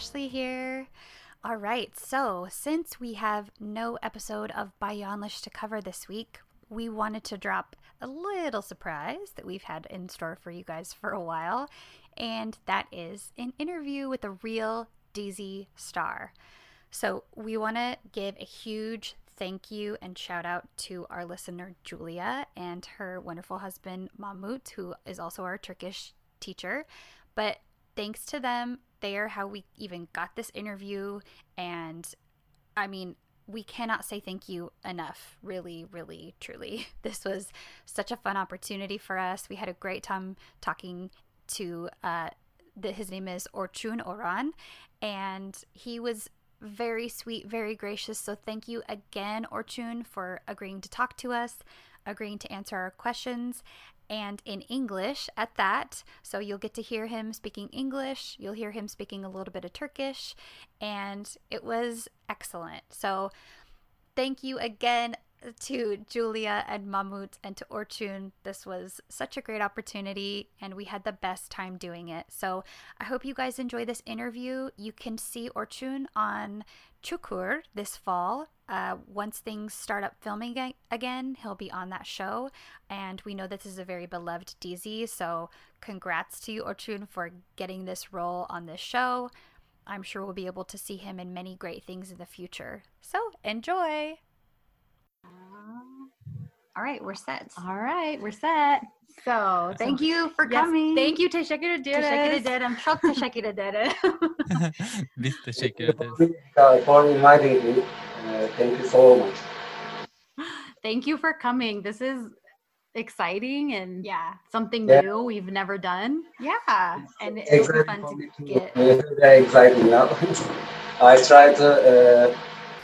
Ashley here. All right, so since we have no episode of Bay Yanlış to cover this week, we wanted to drop a little surprise that we've had in store for you guys for a while, and that is an interview with a real dizi star. So we want to give a huge thank you and shout out to our listener Julia and her wonderful husband Mahmut, who is also our Turkish teacher. But thanks to them, they are how we even got this interview. And I mean, we cannot say thank you enough. Really, really, truly. This was such a fun opportunity for us. We had a great time talking to, uh, the, his name is Orçun Oran, and he was very sweet, very gracious. So thank you again, Orçun, for agreeing to talk to us, agreeing to answer our questions, and in English at that. So you'll get to hear him speaking English, you'll hear him speaking a little bit of Turkish, and it was excellent. So thank you again to Julia and Mahmut and to Orçun. This was such a great opportunity and we had the best time doing it. So I hope you guys enjoy this interview. You can see Orçun on Çukur this fall. Uh, once things start up filming again, he'll be on that show. And we know this is a very beloved dizi, so congrats to you, Orçun, for getting this role on this show. I'm sure we'll be able to see him in many great things in the future. So enjoy! All right, we're set. All right, we're set. So thank you for Yes, coming. Thank you teşekkür ederiz. Teşekkür ederim. Çok teşekkür ederim. Biz teşekkür ederiz. for inviting me. Uh, thank you so much. Thank you for coming. This is exciting and yeah, something Yeah. new we've never done. yeah, and it'll fun to get. Very exciting now. I try to uh,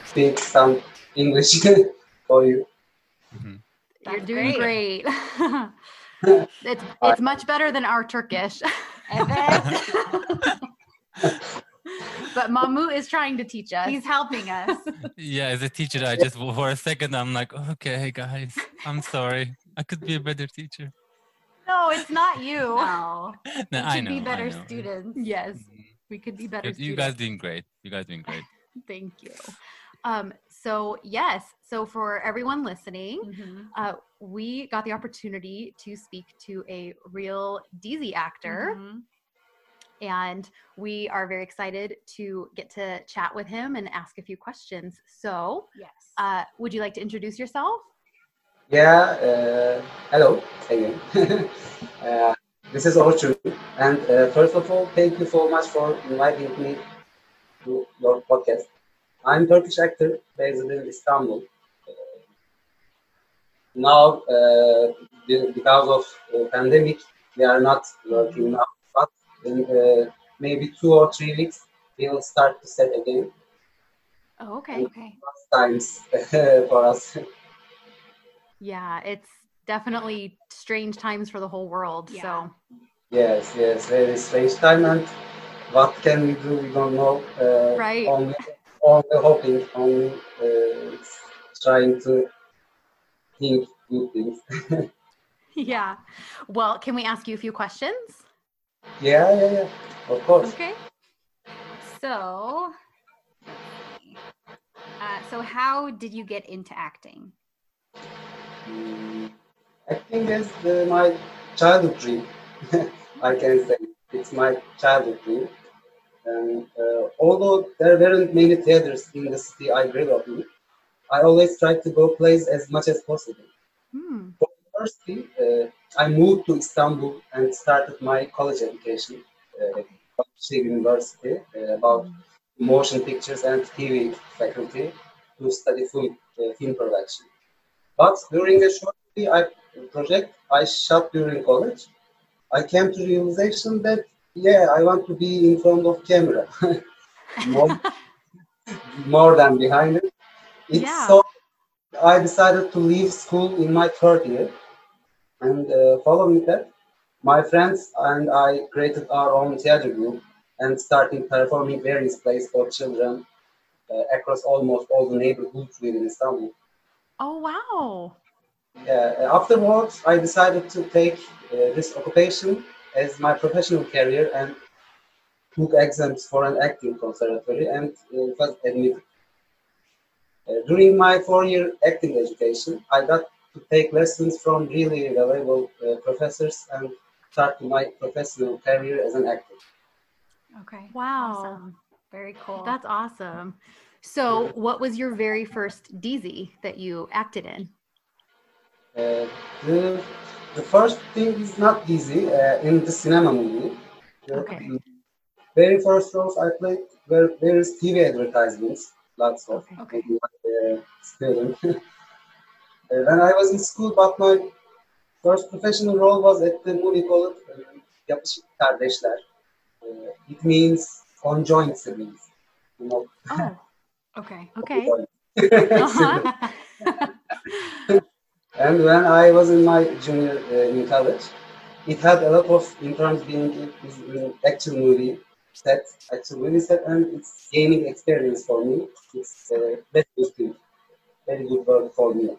speak some English for you. You're doing great. great. it's it's much better than our Turkish. But Mamu is trying to teach us. He's helping us. Yeah, as a teacher, I just for a second I'm like, okay, guys, I'm sorry. I could be a better teacher. no, it's not you. No, No, we I should know. be better know. students. Yes, we could be better. You- You guys doing great. You guys doing great. Thank you. Um, so yes, so for everyone listening, Mhm. uh, we got the opportunity to speak to a real dizi actor, Mhm. and we are very excited to get to chat with him and ask a few questions. So, Yes. uh, would you like to introduce yourself? Yeah, uh, hello again. uh, this is Orçun. And uh, first of all, thank you so much for inviting me to your podcast. I'm Turkish actor based in Istanbul. Uh, now, uh, because of uh, pandemic, we are not working now, but in uh, maybe two or three weeks, we will start to set again. Oh, okay. Okay. Times for us. Yeah, it's definitely strange times for the whole world. Yeah. So, Yes, yes, very strange time, and what can we do? We don't know. Uh, Right. Only, only hoping, only uh, trying to think good things. yeah. Well, can we ask you a few questions? yeah, yeah, yeah. Of course. Okay. So, uh, so how did you get into acting? Mm, I think that's the, my childhood dream. I can say it's my childhood dream. And uh, although there weren't many theaters in the city I grew up in, I always tried to go plays as much as possible. Hmm. Firstly, uh, I moved to Istanbul and started my college education uh, at University uh, about motion pictures and TV faculty to study film, uh, film production. But during a short I, project I shot during college, I came to realization that yeah, I want to be in front of camera more, more than behind it. It's Yeah. so I decided to leave school in my third year, and uh, following that, my friends and I created our own theater group and started performing various plays for children uh, across almost all the neighborhoods within Istanbul. Oh, wow. Uh, afterwards, I decided to take uh, this occupation as my professional career, and took exams for an acting conservatory and uh, was admitted. Uh, during my four-year acting education, I got to take lessons from really valuable uh, professors and start my professional career as an actor. Okay. Wow. Awesome. Very cool. That's awesome. So, what was your very first dizi that you acted in? Uh, the, the first thing is not easy uh, in the cinema movie. The Okay. very first roles I played were various TV advertisements, lots of. Okay. Okay. Uh, student. Uh, when I was in school, but my first professional role was at the movie called uh, Yapışık Kardeşler. Uh, it means conjoined siblings. You know, Oh, okay. okay. Uh-huh. And when I was in my junior uh, in college, it had a lot of interns being in, actual movie set, actual movie set, and it's gaining experience for me. It's uh, very good thing, very good work for me.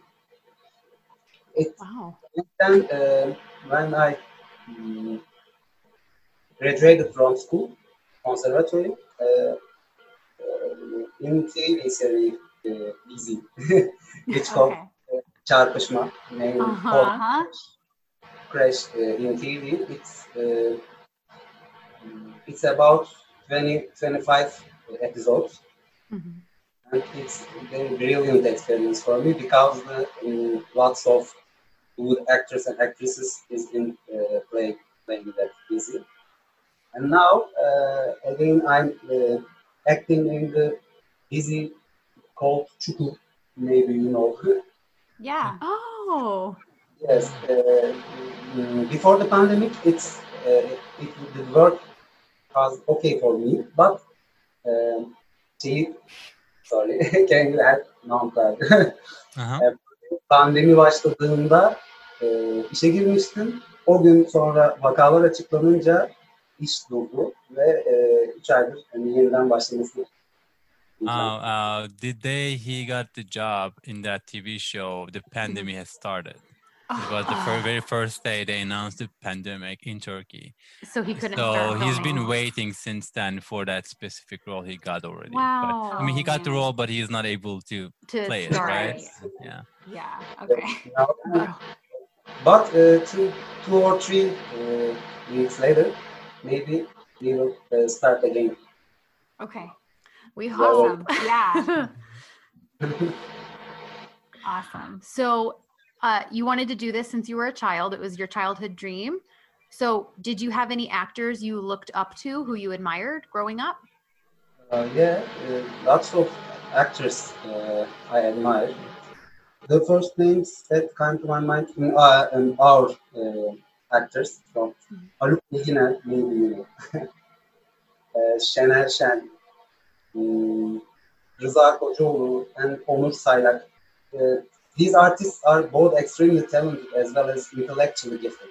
It, wow. then uh, when I mm, graduated from school, conservatory, uh, uh, in TV series uh, Easy, which called Okay. Çarpışma, name called Uh-huh. Crash uh, in TV. It's uh, it's about 20, 25 episodes, Mhm. and it's a very brilliant experience for me because the, um, lots of good actors and actresses is in uh, play, playing that dizi. And now uh, again I'm uh, acting in the dizi called Çukur. Maybe you know. Yeah. Oh, Yes. Uh, mm, before the pandemic, it's uh, it, the work was okay for me, but um, see, sorry, can you add non-card? Uh-huh. Pandemi başladığında e, işe girmiştim. O gün sonra vakalar açıklanınca iş durdu ve 3 aydır hani yeniden başlaması. Oh, uh, the day he got the job in that TV show, the pandemic has started. It was the fir- very first day they announced the pandemic in Turkey. so he couldn't So start he's filming. been waiting since then for that specific role he got already. Wow. But, I mean, he got the role, but he's not able to to play it, right? Yeah. Yeah. Okay. Wow. But uh, two, two or three uh, weeks later, maybe we will uh, start again. Okay. We Well- hope. Yeah. Awesome. so, uh, you wanted to do this since you were a child. It was your childhood dream. So, did you have any actors you looked up to who you admired growing up? Uh, yeah, uh, lots of actors uh, I admire. The first names that come to my mind are our, in our uh, actors from Haluk Bilginer, maybe you know, uh, Şener Şen, um, Rıza Kocaoğlu, and Onur Saylak. Uh, these artists are both extremely talented as well as intellectually gifted.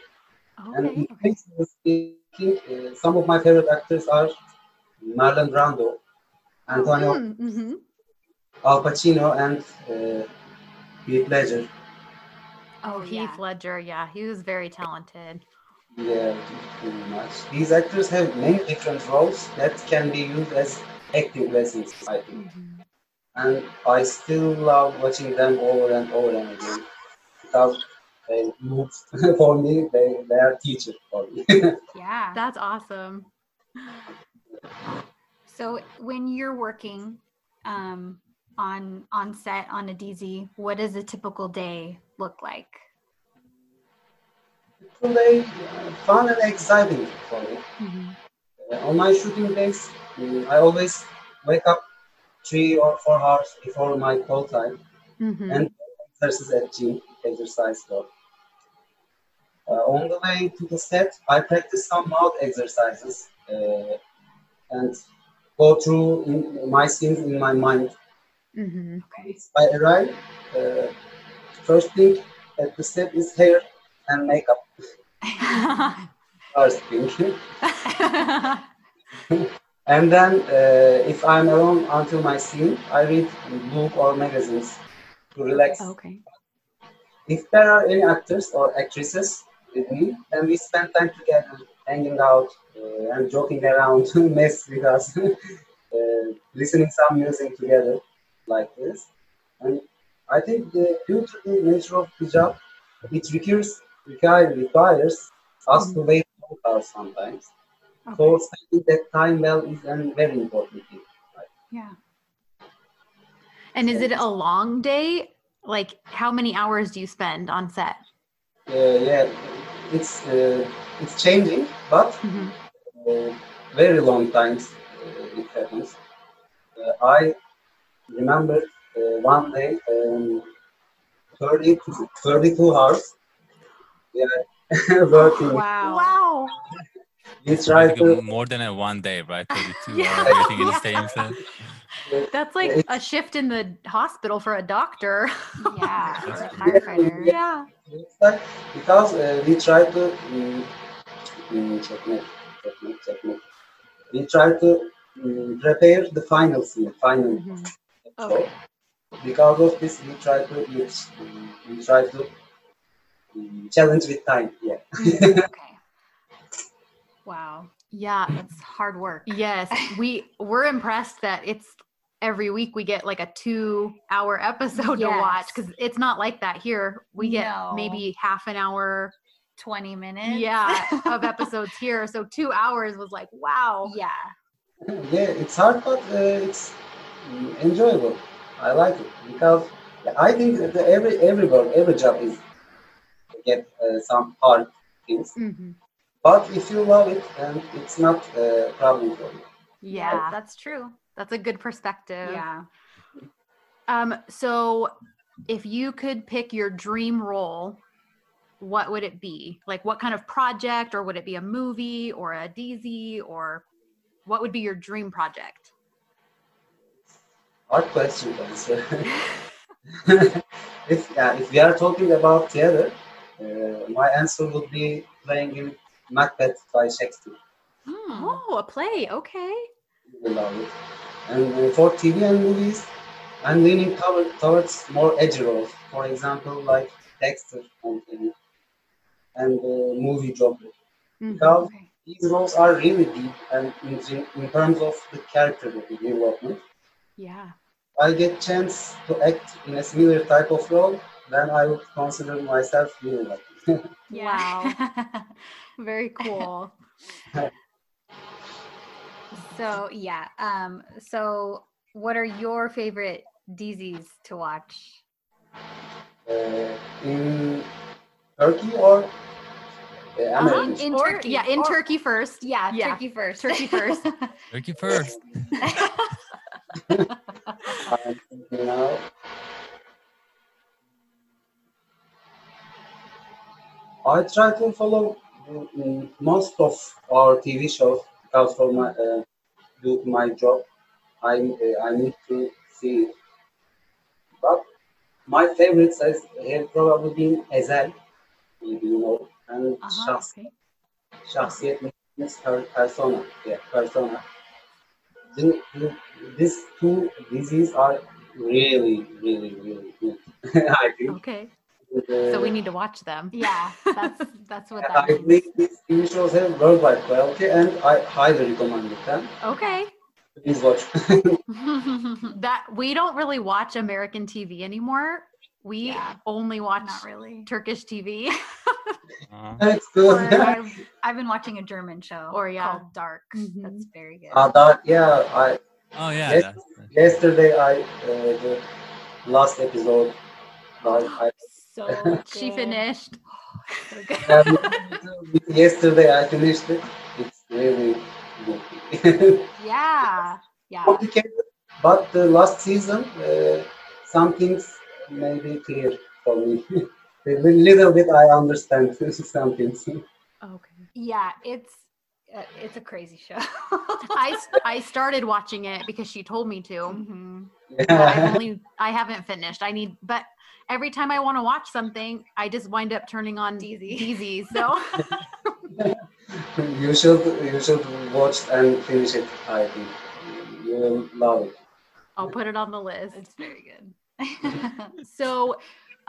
And Okay. in speaking, uh, some of my favorite actors are Marlon Brando, Antonio Mm-hmm. Al Pacino, and uh, Heath Ledger. Oh, Oh, Heath yeah. Ledger. Yeah, he was very talented. Yeah, pretty much. These actors have many different roles that can be used as acting lessons, I think. And I still love watching them over and over and again because they move for me. They, they are teachers for me. Yeah. That's awesome. So when you're working um, on on set on a dizi, what does a typical day look like? They uh, fun and exciting for me. Uh, on my shooting days, I always wake up three or four hours before my call time Mhm. and exercise at gym, exercise floor. Uh, on the way to the set, I practice some mouth exercises uh, and go through in, my scenes in my mind. Mhm. Okay. I arrive, uh, first thing at the set is hair and makeup. First thing. And then, uh, if I'm alone until my scene, I read book or magazines to relax. okay. If there are any actors or actresses with me, then we spend time together, hanging out, uh, and joking around, mess with us, uh, listening some music together like this. And I think the, the nature of the job, it requires, require, requires us to wait hours sometimes. So spending that time well is a very important thing. Yeah. And is it a long day? Like, how many hours do you spend on set? Uh, yeah, it's uh, it's changing, but Mhm. uh, very long times uh, it happens. Uh, I remember uh, one day, um, 30, 32 hours. Yeah, working. Wow. Wow. We right. Like to. more than a one day, right? 32 Yeah. hours everything in the same set. That's like a shift in the hospital for a doctor. Yeah. Or a firefighter. yeah. It's because uh, we try to um, um, checkmate, checkmate, checkmate. We try to um, prepare the final scene, final Mhm. episode. Because of this, we try to use, um, we try to um, challenge with time. Yeah. Okay. Wow. Yeah. That's hard work. Yes. We we're impressed that it's every week we get like a two hour episode to watch because it's not like that here. We get No. maybe half an hour 20 minutes. yeah of episodes here. So two hours was like, wow. yeah. yeah, it's hard, but uh, it's enjoyable. I like it because I think that every every work, every job is to get uh, some hard things. Mhm. But if you love it, and it's not a problem for you. Yeah. That's true. That's a good perspective. Yeah. Um, so if you could pick your dream role, what would it be? Like what kind of project or would it be a movie or a dizi or what would be your dream project? Hard question to answer. if yeah, if we are talking about theater, uh, my answer would be playing in Macbeth by Shakespeare. Hmm. Oh, a play. Okay. I love it. And uh, for TV and movies, I'm leaning toward, towards more edgy roles. For example, like Dexter on TV and uh, movie Joker. Mhm. Because these roles are really deep and in, in terms of the character development. Yeah. I get chance to act in a similar type of role, then I would consider myself really lucky. Wow. Very cool. so yeah. Um. So, what are your favorite dizis to watch? uh, in Turkey or uh, Uh-huh. American? In Or- Turkey, Yeah, in or- Turkey first. Yeah, Yeah. Turkey first. Turkey first. Turkey first. I'm thinking now. I try to follow mm, most of our TV shows because for my uh, due to my job, I uh, I need to see it. But my favorites has have probably been Ezel, you know, and Uh-huh, Şahs, okay. Şahsiyet Meselesi, Persona, yeah, Persona. The, the, these two dizis are really, really, really good. I think. Okay. Uh, So we need to watch them. yeah, that's that's what I that means. think these TV shows have worldwide quality, and I highly recommend them. Okay. Please watch. that we don't really watch American TV anymore. We Yeah. only watch Not really. Turkish TV. That's it's Or good. I've, I've been watching a German show Or, yeah. called Dark. Mhm. That's very good. Uh, that, yeah, I oh yeah. Yes. That's, yesterday I uh, the last episode. I, I so she finished. So good. um, yesterday I finished it. It's really good. yeah. Yeah. complicated, but the last season, uh, some things may be clear for me. a little bit I understand some things. Okay. Yeah. It's uh, it's a crazy show. I I started watching it because she told me to. Mhm. But I've only I haven't finished. I need but every time I want to watch something, I just wind up turning on dizi. dizi. So you should you should watch and finish it. I think you will love it. I'll put it on the list. It's very good. So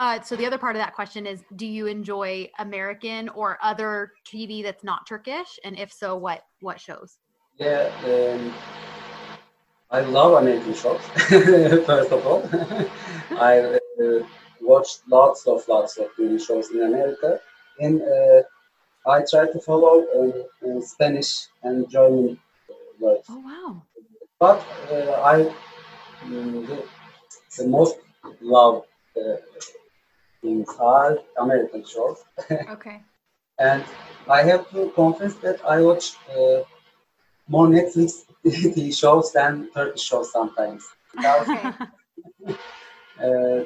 Uh, so the other part of that question is, do you enjoy American or other TV that's not Turkish? And if so, what what shows? Yeah, um, I love American shows. First of all, I uh, watched lots of lots of TV shows in America, and uh, I try to follow um, uh, Spanish and German words. Oh wow. But uh, I mm, the, the most love uh, things are American shows, Okay. and I have to confess that I watch uh, more Netflix TV shows than Turkish shows sometimes. Because uh,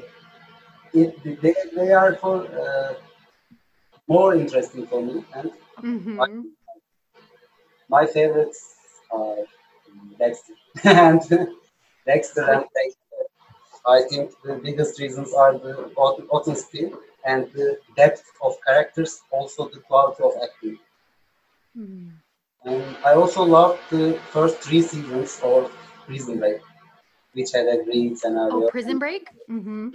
it, they, they are for uh, more interesting for me, and Mhm. my favorites are Dexter and Dexter and Dexter. I think the biggest reasons are the aut- authenticity and the depth of characters, also the quality of acting. Mm. And I also loved the first three seasons of Prison Break, which had a great scenario. Oh, Prison Break. Mm-hmm.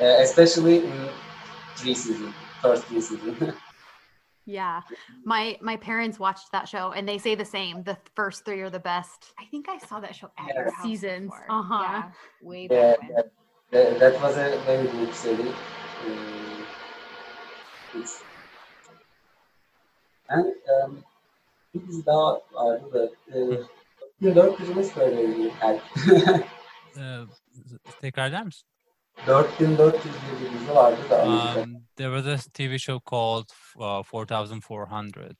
Uh, especially in three seasons, first three seasons. Yeah, my my parents watched that show and they say the same. The first three are the best. I think I saw that show at Yeah. your Seasons, uh-huh. Yeah, way yeah, back when. that, that, that was a very good series. Uh, and um, biz daha vardı da e, 4400'ümüz söyleyeyim. Yani, Ee, tekrar eder misin? 4400 diye bir dizi vardı da Um, there was a TV show called uh, 4400.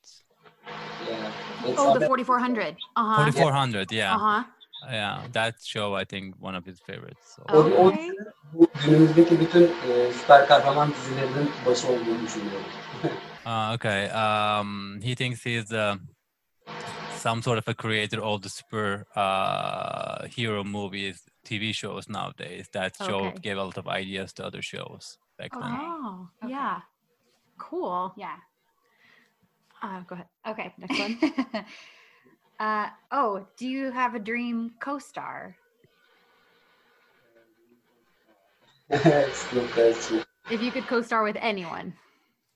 Yeah, it's Oh, the Amer- 4400. Uh huh. 4400, yeah. Uh huh. Yeah, that show I think one of his favorites. So. O, o Okay. bu günümüzdeki bütün e, süper kahraman dizilerinin başı olduğunu düşünüyorum. Uh, okay. Um, he thinks he's uh, some sort of a creator of the super uh, hero movies, TV shows nowadays. That show Okay. gave a lot of ideas to other shows back then. Oh, Okay. yeah. Cool. Yeah. Uh, go ahead. Okay. Next one. uh, oh, do you have a dream co-star? good question. If you could co-star with anyone.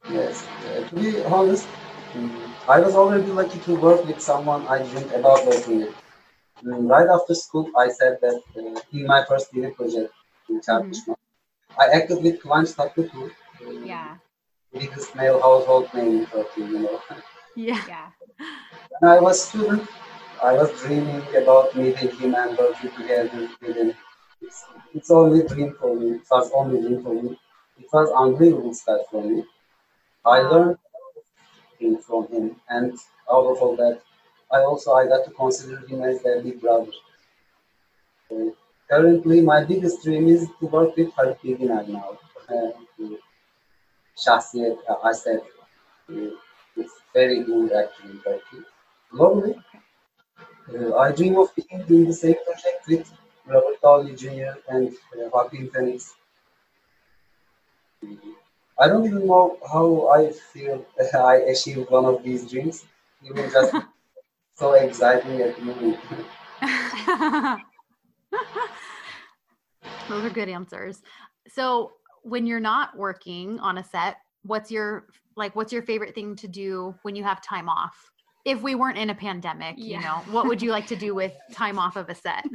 Yes. Uh, to be honest, mm, I was already lucky to work with someone I dreamed about working with. Right after school, I said that uh, in my first TV project in Çarpışma, I acted with Kıvanç Tatlıtuğ, uh, Yeah. biggest male household name in Turkey, you know. Yeah. Yeah. When I was student, I was dreaming about meeting him and working together with him. It's, it's only dream for me. It was only dream for me. It was unbelievable stuff for me. I learned things from him, and out of all that, I also I got to consider him as a big brother. Uh, currently, my biggest dream is to work with Halit Bilginer now. Uh, Şahsiyet, uh, I said, uh, it's very good actually in Turkey. Globally, uh, I dream of being in the same project with Robert Downey Jr. and uh, Joaquin Phoenix. I don't even know how I feel I achieved one of these dreams. Even just so exciting at the moment. Those are good answers. So, when you're not working on a set, what's your like what's your favorite thing to do when you have time off? If we weren't in a pandemic, you know, what would you like to do with time off of a set?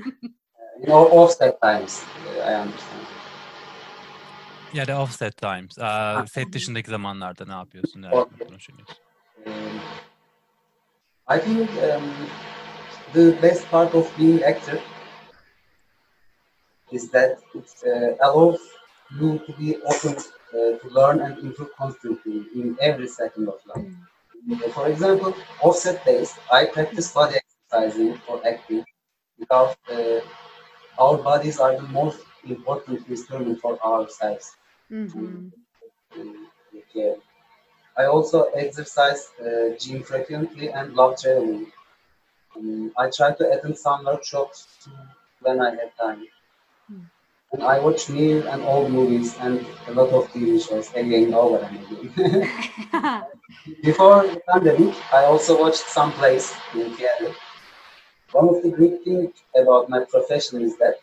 You know, offset times. I understand. Yeah, the offset times. Uh, set dışındaki zamanlarda ne yapıyorsun? Ne Okay. konuşuyorsun? I think um, the best part of being actor is that it uh, allows you to be open uh, to learn and improve constantly in every second of life. Uh, For example, offset days, I practice body exercising for acting because uh, our bodies are the most important instrument for ourselves. Mhm. Yeah. I also exercise uh, gym frequently and love traveling. Um, I try to attend some workshops when I have time. And I watch new and old movies and a lot of TV shows again over and again. Before the pandemic, I also watched some plays in theater. One of the great things about my profession is that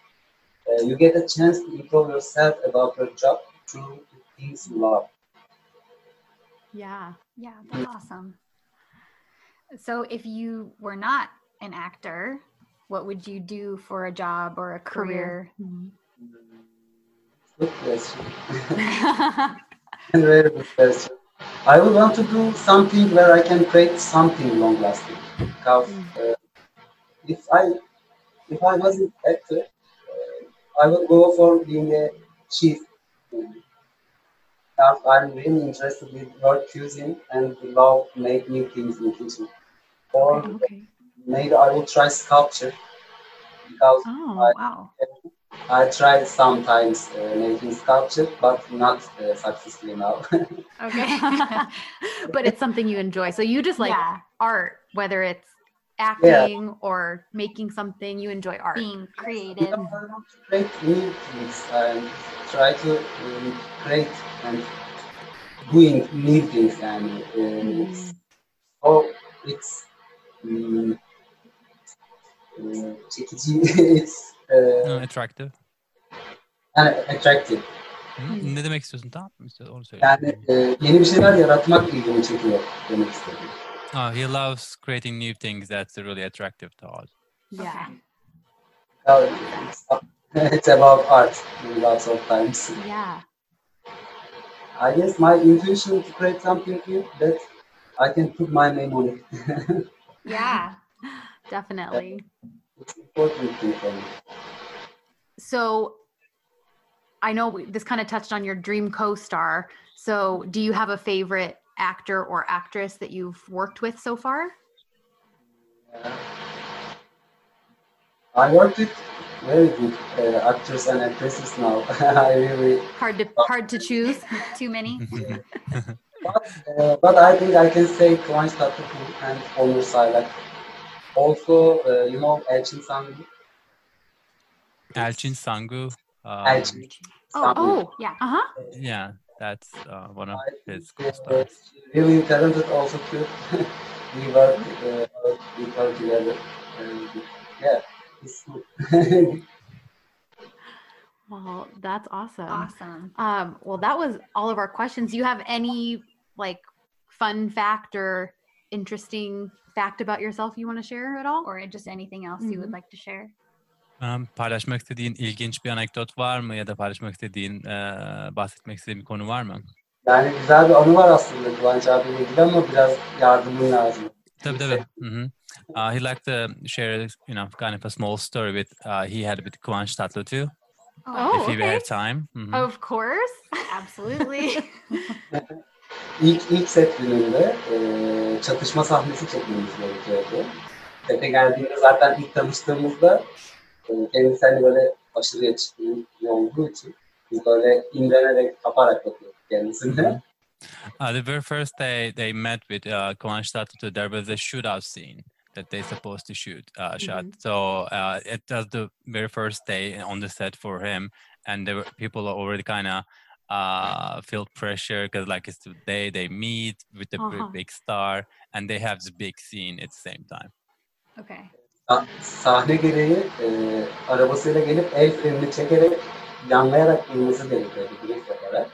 uh, you get a chance to improve yourself about your job through things you love. Yeah. Yeah, that's awesome. So, if you were not an actor, what would you do for a job or a career? Mhm. Good question. Very good question. I would want to do something where I can create something long lasting. Because uh, if I if I was an actor, uh, I would go for being a chief. Because I'm really interested with world cuisine and love make new things in kitchen. Or Okay. maybe I will try sculpture because Oh, Wow. I tried sometimes uh, making sculpture, but not uh, successfully now. Okay. but it's something you enjoy. So you just like yeah, art, whether it's acting or making something, you enjoy art. being creative. I want to create new things and try to um, create and doing new things and uh, it's, oh, it's um, uh, it's uh, No, attractive. and attractive. Hı? Ne demek istiyorsun? Tamam mı? İşte onu söyle. Yani e, yeni bir şeyler yaratmak ilgimi çekiyor demek istedim. Oh, he loves creating new things that's really attractive to us. Yeah. It's, about art lots of times. Yeah. I guess my intuition to create something new that I can put my name on it. Yeah. Definitely. it's important thing for me. So I know we- this kind of touched on your dream co-star. So do you have a favorite actor or actress that you've worked with so far? Uh, I worked with very good uh, actors and actresses now. I really, Hard to hard to choose. Too many. but, uh, but I think I can say Kıvanç Tatlıtuğ and Onur Saylak. Also, uh, you know Elçin Sangu. Elçin Sangu. Um, Elçin Oh, Sangu. oh, Yeah. uh-huh. Yeah, that's uh, one of his Uh, co-stars. really talented also too. we work uh, we work together. And, yeah, it's good. Well, that's awesome. Awesome. Um, well, that was all of our questions. Do you have any like fun fact or interesting fact about yourself you want to share at all? Or just anything else you would Mhm. like to share? Um, paylaşmak istediğin ilginç bir anekdot var mı ya da paylaşmak istediğin, e, bahsetmek istediğin bir konu var mı? yani güzel bir anı var aslında Kıvanç abiyle ilgili ama biraz yardımın lazım. Tabii tabii. Mhm. Uh, he'd like to share, you know, kind of a small story with uh, he had with Kıvanç Tatlıtuğ, Oh, if he okay. had time. Mhm. Of course. Absolutely. İlk, ilk set gününde e, çatışma sahnesi çekmemiz gerekiyordu. Sete geldiğinde zaten ilk tanıştığımızda e, kendisi hani böyle aşırı yakışıklı olduğu için biz böyle imrenerek kaparak bakıyorduk kendisine. Uh, the very first day they met with uh, Kıvanç Tatlıtuğ, there was a shootout scene that they supposed to shoot uh, shot. So uh, it was the very first day on the set for him, and there were people already kind of uh, feel pressure because like it's the day they meet with the big- Uh-huh. big star, and they have this big scene at the same time. okay. Sa- Sahne gereği e, arabasıyla gelip el frenini çekerek yanlayarak inmesi gerekiyordu drift yaparak.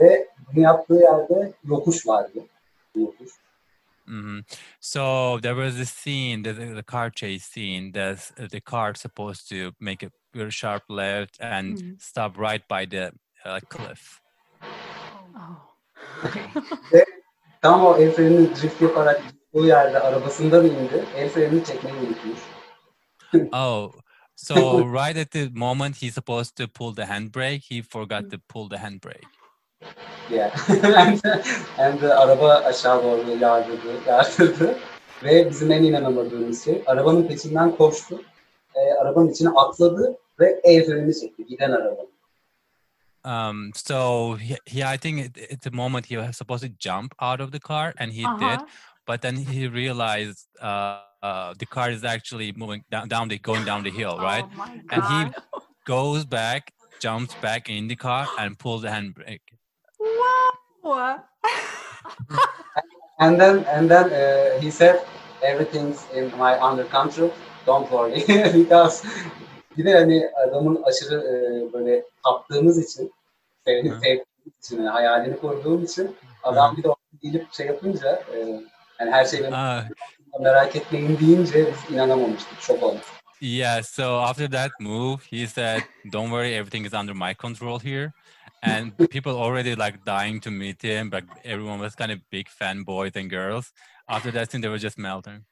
Ve bunu yaptığı yerde yokuş vardı. Yokuş. hmm So there was this scene, the, the car chase scene. That's uh, the car supposed to make a very sharp left and Mhm. stop right by the uh, cliff. Oh. Okay. Tam o el frenini drift yaparak bu yerde arabasından indi. El frenini çekmeyi unutmuş. Oh, so right at the moment he's supposed to pull the handbrake, he forgot to pull the handbrake. Yeah. and, and the araba aşağı doğru yardırdı, yardırdı. Ve bizim en inanamadığımız şey arabanın peşinden koştu. E, arabanın içine atladı ve el frenini çekti. Giden arabanın. Um, so he, he I think at, at the moment he was supposed to jump out of the car, and he did, Uh-huh. but then he realized uh, uh, the car is actually moving down, down the going down the hill, right? Oh And he goes back, jumps back in the car, and pulls the handbrake. Wow. And then and then uh, he said everything's in my under control. Don't worry because bir de hani adamın aşırı e, böyle taptığımız için Sevdiğim, Hı. sevdiğim için, yani hayalini kurduğum için adam bir de orada gelip şey yapınca e, yani her şey benim Uh, merak etmeyin deyince biz inanamamıştık. Şok olmuştuk. yeah. So after that move, he said, "Don't worry, everything is under my control here." And people already like dying to meet him, but everyone was kind of big fanboys and girls. After that scene, they were just melting.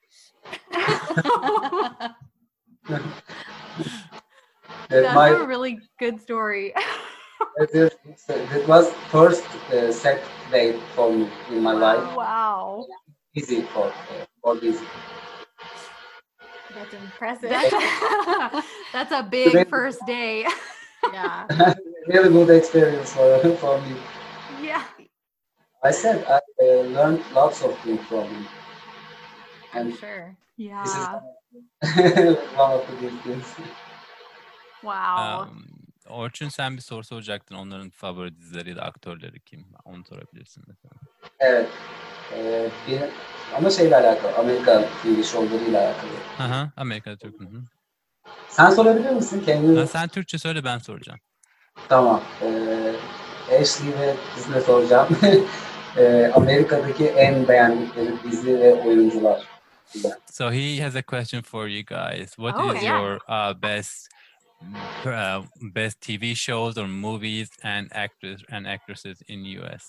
Evet, That's my, a really good story. it, is- it was first uh, set date for me in my life. wow. Easy for, uh, for this. That's impressive. That's, that's a big first day. yeah. really good experience for, for me. yeah. I said I uh, learned lots of things from him. I'm And sure. this is Yeah. one of the good things. Wow. Um, Orçun sen bir soru soracaktın. Onların favori dizileri ya da aktörleri kim? Onu sorabilirsin mesela. Evet. Ee, bir, ama şeyle alakalı, Amerikan TV showlarıyla alakalı. Hı hı. Amerika'da Türk. Hı hı. Sen sorabilir misin kendini? Ha, sen Türkçe söyle ben soracağım. Tamam. Ee, Ashley ve kızına soracağım. Ee, Amerika'daki en beğendikleri dizi ve oyuncular. So he has a question for you guys. What is Oh, yeah. your uh, best uh, best TV shows or movies and actors and actresses in US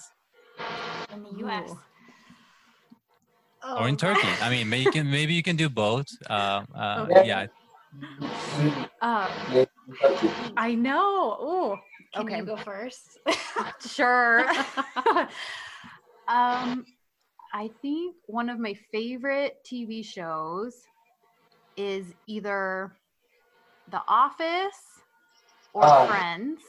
In the U.S. Ooh. or in Oh, Turkey? I mean, maybe you can maybe you can do both. Uh, uh, Okay. Yeah. Uh, I know. Ooh. Can okay. you go first? Sure. um, I think one of my favorite TV shows is either The Office or Ah. Friends.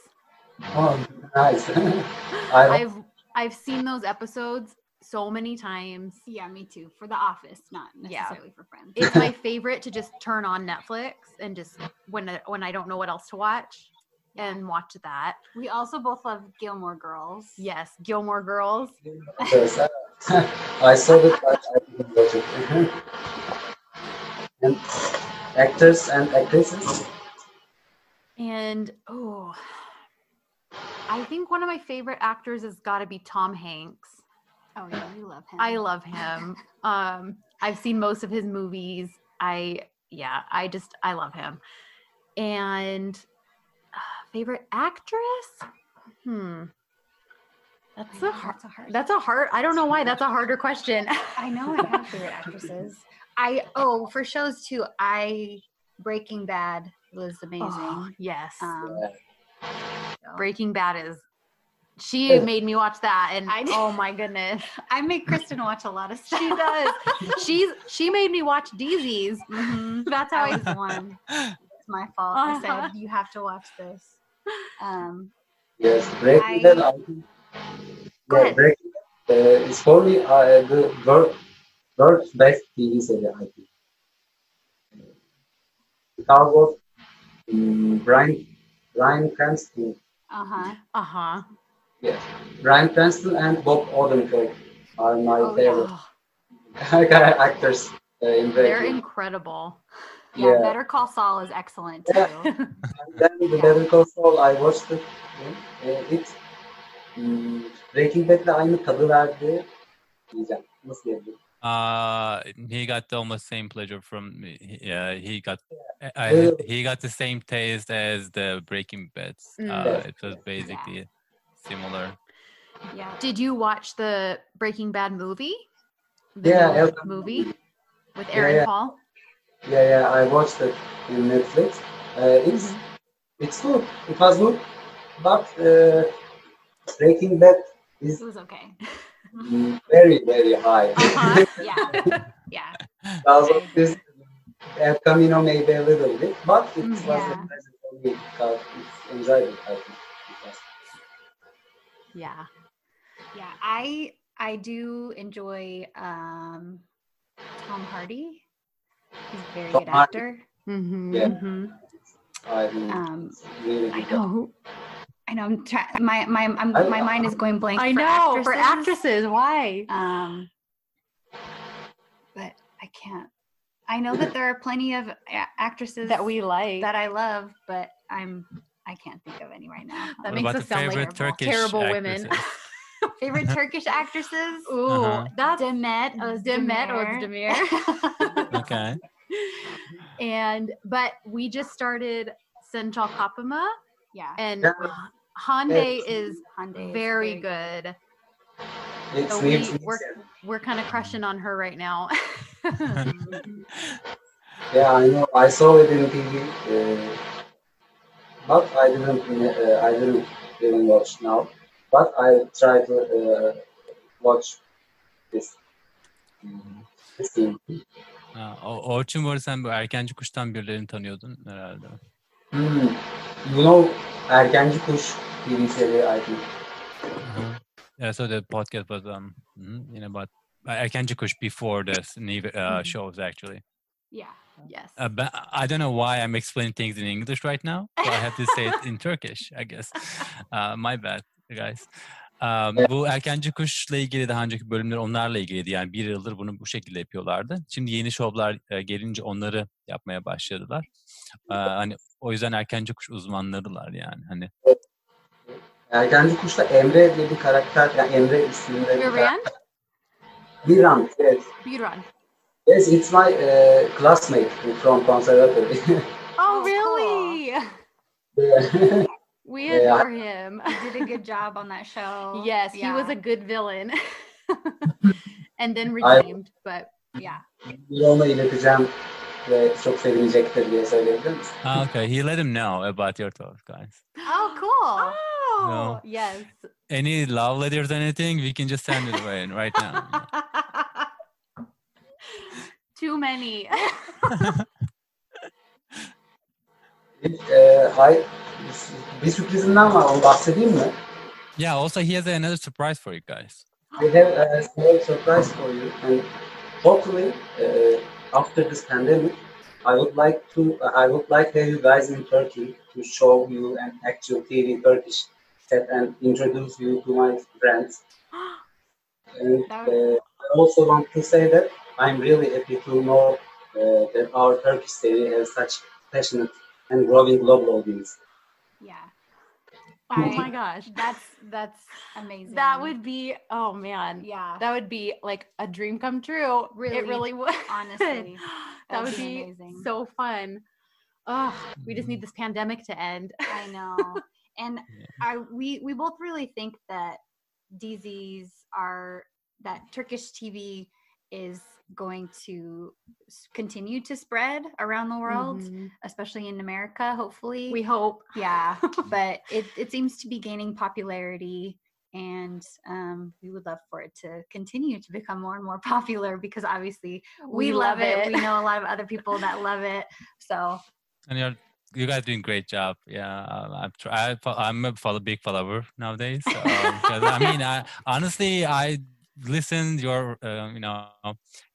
Oh, nice. I've I've seen those episodes so many times. yeah, me too. For The Office, not Yeah. necessarily for Friends. It's my favorite to just turn on Netflix and just when I, when I don't know what else to watch and watch that. we also both love Gilmore Girls. Yes, Gilmore Girls. I saw it, but I didn't watch it. and actors and actresses? And oh, I think one of my favorite actors has got to be Tom Hanks. Oh yeah, we love him. I love him. um, I've seen most of his movies. I yeah, I just I love him. And uh, favorite actress? Hmm. That's I a know, hard. that's a hard. That's a hard. I don't know why. That's a harder question. I know I have favorite actresses. I oh for shows too. I Breaking Bad was amazing. Oh, yes. Um. Breaking Bad is. She Yeah. made me watch that, and I oh my goodness, I make Kristen watch a lot of stuff. she does. She's she made me watch dizis. Mhm. That's how I I. was the one. It's my fault. I Uh-huh. said you have to watch this. Um, Yes, Breaking I- Bad. I think, Go yeah, ahead. Breaking Bad uh, is for me uh, the world, world's best TV series, I think. How about um, Bryan, Bryan Cranston? uh huh. Uh huh. Yes, Bryan Cranston and Bob Odenkirk are my Oh, yeah. favorite actors uh, in They're incredible. Yeah, Yeah. Better Call Saul is excellent too. Yeah. And then the Yeah. Better Call Saul, I watched it. Uh, it hmm, Breaking Bad'le aynı tadı verdi diyeceğim. Nasıl diyebilirim? Uh, he got almost same pleasure from me. Yeah, he got I, I- he got the same taste as the Breaking Bad. Mm. Uh, it was basically similar. yeah. Did you watch the Breaking Bad movie? The Yeah, new El- movie with Yeah, Aaron yeah. Paul. Yeah, yeah, I watched it in Netflix. Uh, it's it's good. It was good, but uh, Breaking Bad is It was okay. very very high. Uh-huh. Yeah. Yeah. because I of this, El Camino maybe a little bit, but it Mm, was yeah. a pleasure for me because it's enjoyable. I think. It was. Yeah. Yeah. I I do enjoy um Tom Hardy. He's a very Tom good Hardy. actor. Mm-hmm. Yeah. I think Um, it's really I know. I know. I'm trying. My my I'm, I- my mind is going blank. I for know for actresses. actresses. Why? Um, but I can't. I know that there are plenty of a- actresses That we like. that I love, but I'm I can't think of any right now. That What makes about us sound like favorite terrible- Turkish terrible women. Favorite Turkish actresses? Ooh, Uh-huh. that's Demet Demet Özdemir. Özdemir. okay. and but we just started Sen Çal Kapımı yeah. and Yeah. Hande Yes. is Hande is very good. It's So Nils we, we're we're kind of crushing on her right now. Yeah, I know. I saw it in TV, uh, but I didn't. Uh, I didn't even watch now. But I try to uh, watch this. This thing. Ha, o- Orçun var sen bu erkenci kuştan birilerini tanıyordun herhalde. Hmm. You know, Ergenci Kuş TV seri, I think. Uh-huh. Yeah, so the podcast was um you know about uh, erkenci kuş before the s- new uh, Mhm. shows actually. Yeah. Yes. Uh, but I don't know why I'm explaining things in English right now. So I have to say it in Turkish, I guess. Uh, my bad, guys. Um, bu erkenci kuşla ilgili daha önceki bölümler onlarla ilgiliydi. Yani bir yıldır bunu bu şekilde yapıyorlardı. Şimdi yeni şovlar e, gelince onları yapmaya başladılar. Ee, hani o yüzden erkenci kuş uzmanlarılar yani. Hani Ergenci Kuş'ta Emre diye bir karakter, yani Emre isminde bir karakter. Viran? Viran, yes. Viran. Yes, it's my uh, classmate from conservatory. Oh, Oh, really? Yeah. We Yeah. adore him. You did a good job on that show. yes, he was a good villain. and then I- redeemed, but Yeah. Bir ona ileteceğim ve çok sevinecektir diye söyleyebilir misin? ah, okay, he let him know about your talk, guys. Oh, cool. Oh, No. yes. Any love letters, anything, we can just send it away right now. Too many. Ee, hay, bir sürprizimden var, onu bahsedeyim mi? yeah, also he has another surprise for you guys. We have a small surprise for you, and hopefully, uh, after this pandemic, I would like to, I would like to have you guys in Turkey to show you an actual TV Turkish set and introduce you to my friends. And uh, I also want to say that I'm really happy to know uh, that our Turkish TV has such passionate and growing global audience. Yeah. oh my gosh. That's that's amazing. That would be, oh man. yeah. That would be like a dream come true. Really, it really would. honestly, that would would be be amazing. so fun. Oh, we just need Mhm. this pandemic to end. I know. And I we we both really think that dizis are that Turkish TV is going to continue to spread around the world, Mhm. especially in America, hopefully. We hope. yeah, but it, it seems to be gaining popularity and um, we would love for it to continue to become more and more popular because obviously we, love, it. We know a lot of other people that love it. So And you're you guys doing great job. Yeah, um, I'm try, I, fo- I'm a follow, big follower nowadays. So, um, 'cause, I mean, I, honestly, I listened your uh, you know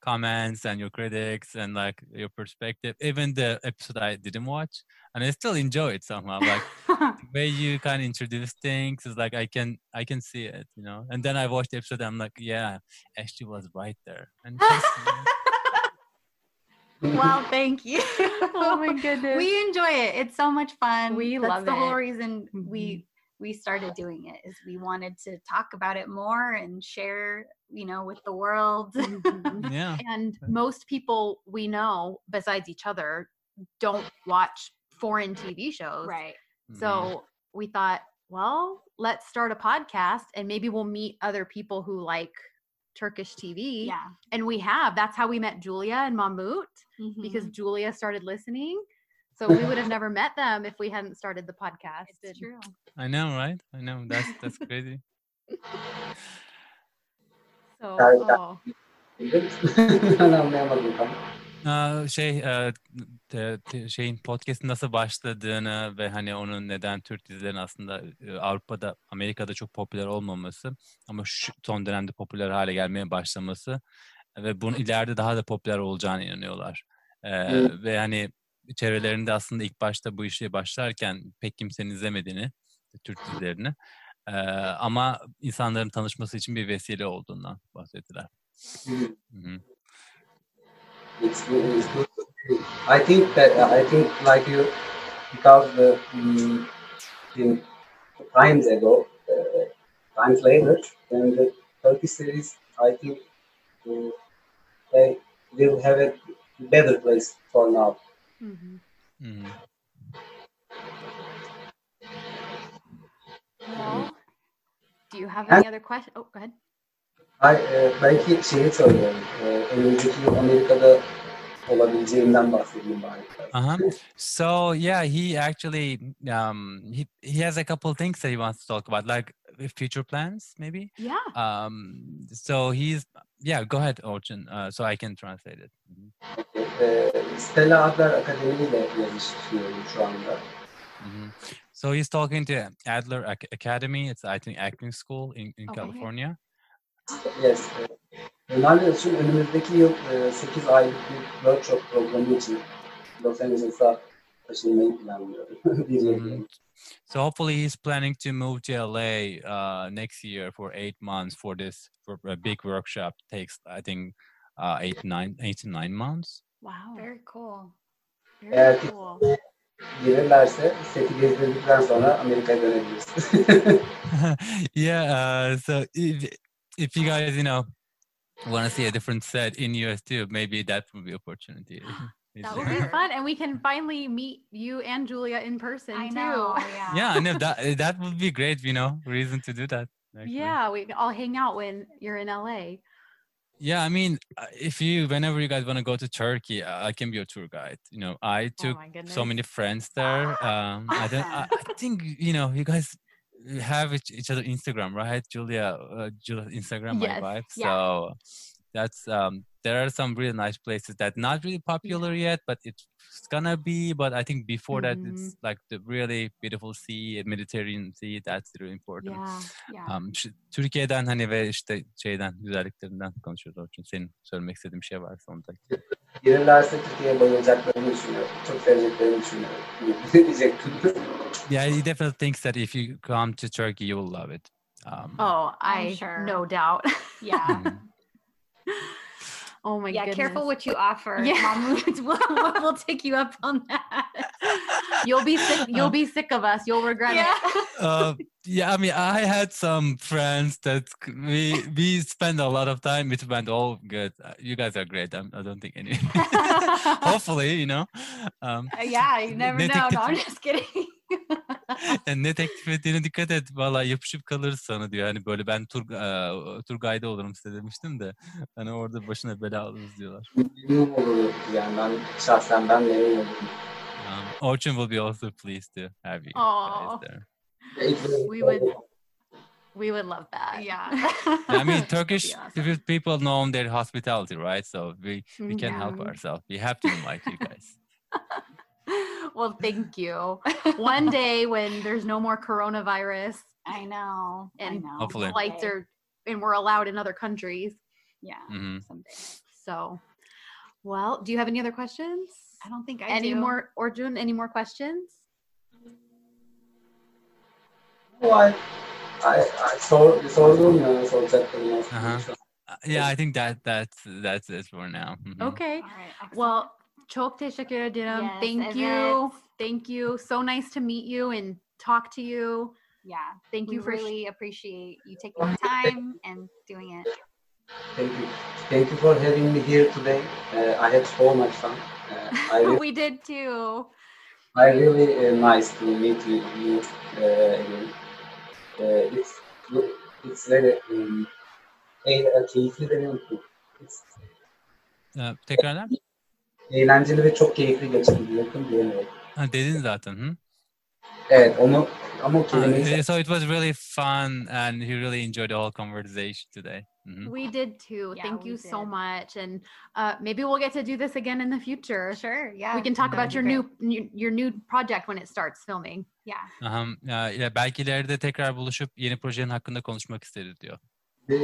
comments and your critics and like your perspective. Even the episode I didn't watch, and I still enjoy it somehow. Like the way you kind of introduce things is like I can I can see it, you know. And then I watched the episode. I'm like, yeah, Ashley was right there. And she's, well, thank you. oh my goodness. we enjoy it. It's so much fun. We That's love the whole it. reason Mhm. we we started doing it is we wanted to talk about it more and share, you know, with the world. Mhm. yeah. and most people we know besides each other don't watch foreign TV shows. right. Mhm. So we thought, well, let's start a podcast and maybe we'll meet other people who like Turkish TV. Yeah. And we have. That's how we met Julia and Mahmoud because Mhm. Julia started listening. So we would have never met them if we hadn't started the podcast. it's And- true. I know, right? I know. That's that's crazy. So, oh, anlayamadım tam. Aa, şey e, te- te- şeyin podcast'in nasıl başladığını ve hani onun neden Türk dizilerin aslında e, Avrupa'da Amerika'da çok popüler olmaması ama şu son dönemde popüler hale gelmeye başlaması ve bunun ileride daha da popüler olacağına inanıyorlar. Ee, Evet. ve hani çevrelerinde aslında ilk başta bu işe başlarken pek kimsenin izlemediğini Türk dizilerini e, ama insanların tanışması için bir vesile olduğundan bahsettiler. It's, it's good. I think that I think like you because the in times ago, uh, times later, then the Turkish series, I think, uh, they will have a better place for now. Mhm. Mm-hmm. Well, do you have Ben- any other questions? Oh, go ahead. Ay, e, belki şeyi söylüyorum. E, önümüzdeki yıl Amerika'da olabileceğimden bahsedeyim bari. Uh-huh. So yeah, he actually um he he has a couple things that he wants to talk about, like uh, future plans, maybe. Yeah. Um, so he's yeah. Go ahead, Orçun, uh, so I can translate it. Stella Adler Akademi ile yazışıyorum şu anda. Mhm. So he's talking to Adler Ac- Academy. It's I think acting school in, in Okay. California. Yes. Ronaldo için önümüzdeki yıl e, 8 aylık bir workshop programı için Los Angeles'a taşınmayı planlıyorum. Diyeceğim. Mhm. So hopefully he's planning to move to LA uh, next year for eight months for this for a big workshop. Takes I think uh, eight nine eight to nine months. Wow. Very cool. Very Yeah. cool. Gelirlerse seti gezdirdikten sonra Amerika'ya dönebiliriz. yeah. Uh, so if if you guys you know want to see a different set in US too, maybe that would be opportunity. Is That would be fun, and we can finally meet you and Julia in person I too. know. Yeah. yeah, I know that that would be great. You know, reason to do that. actually. Yeah, we all hang out when you're in LA. Yeah, I mean, uh, if you whenever you guys want to go to Turkey, I can be your tour guide. You know, I took oh so many friends there. Um, I don't. I, I think you know you guys have each, each other Instagram, right? Julia, uh, Julia's Instagram, my wife. yeah. So that's um. There are some really nice places that not really popular yet, but it's gonna be. But I think before that, Mhm. it's like the really beautiful sea, Mediterranean Sea. That's really important. Yeah. Yeah. Um, şu- Türkiye'den hani ve işte şeyden güzelliklerinden konuşuyoruz Orçun. Senin söylemek istediğin bir şey varsa onu da. Gelirlerse Türkiye'ye bayılacaklarını düşünüyorum. Çok seveceklerini düşünüyorum. Diyecektim. Yeah, he definitely thinks that if you come to Turkey, you will love it. Um, Oh, I'm I sure. no doubt. Yeah. oh my yeah. goodness. Careful what you offer. Yeah, Mahmoud. we'll, we'll- we'll take you up on that. You'll be sick. You'll be sick of us. You'll regret Yeah. it. uh, yeah, I mean, I had some friends that we we spend a lot of time. It went all good. Uh, You guys are great. I'm, I don't think any. Hopefully, you know. Um, Uh, yeah. You never know. No, I'm just kidding. Yani ne teklif ettiğine dikkat et. Valla yapışıp kalırız sana diyor. Hani böyle ben tur e, tur guide olurum size demiştim de. Hani orada başına bela alırız diyorlar. Memnun olurum yani ben şahsen ben memnun olurum. Um, Orchun will be also pleased to have you Aw. guys there. We would- We would love that. Yeah. I mean, Turkish awesome. people- know their hospitality, right? So we we can't help Yeah. ourselves. We have to invite you guys. well, thank you. One day when there's no more coronavirus, I know. I And know. Hopefully. flights Someday. are and we're allowed in other countries. Yeah. hmm Someday. So, well, do you have any other questions? I don't think I any do. more, Orçun? Any more questions? Soracaklarım aslında. Aha. şu an. Uh, yeah, I think that that's that's it for now. Mhm. Okay. All right. excellent. Well, çok teşekkür ederim. Yes, Thank you. Thank you. So nice to meet you and talk to you. yeah. Thank we you for sh- really appreciate you taking the time and doing it. Thank you. Thank you for having me here today. Uh, I had so much fun. Uh, I, re- we did too. I really uh, nice to meet you, you uh, again. Uh, it's it's very um, keyifli demiyorum ki. It's Uh, tekrarlar. Eğlenceli ve çok keyifli geçti diyecektim diyemiyorum. Ha, dedin zaten. Hı? Evet onu ama o Uh, kelimeyi uh, so it was really fun, and he really enjoyed the whole conversation today. Mhm. We did too. Yeah, Thank we you so much. And uh, maybe we'll get to do this again in the future. Sure. Yeah. we can talk that about your new, new your new project when it starts filming. Yeah. Aha, ya, ya belki ileride tekrar buluşup yeni projenin hakkında konuşmak isteriz diyor.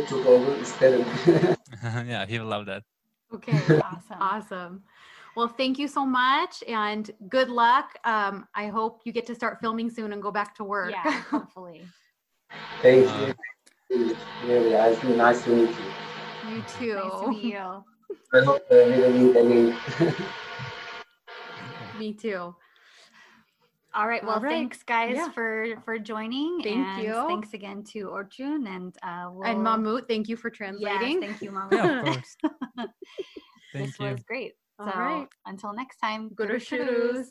çok olur isterim. yeah, he will love that. Okay. Awesome. awesome. Well, thank you so much and good luck. Um, I hope you get to start filming soon and go back to work. Yeah. Hopefully. Thank Uh, you. Really, it's been nice to meet you. you too. Nice to meet you. I hope uh, we will meet again. Me too. All right. Well, All right. thanks guys Yeah. for for joining. Thank and you. Thanks again to Orçun and uh, we'll, And Mahmoud, thank you for Yes, translating. thank you, Mama. Yeah, of course. Thank this you. was great. All so right. until next time, Görüşürüz.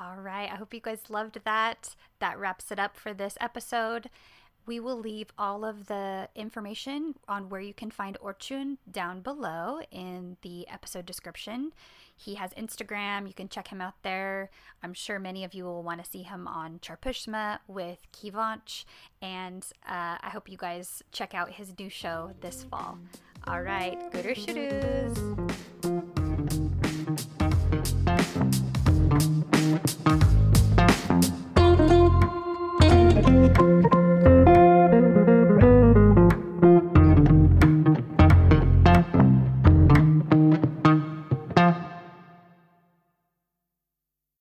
All right. I hope you guys loved that. That wraps it up for this episode. We will leave all of the information on where you can find Orçun down below in the episode description. He has Instagram. You can check him out there. I'm sure many of you will want to see him on Çarpışma with Kıvanç. And uh, I hope you guys check out his new show this fall. All right. Görüşürüz.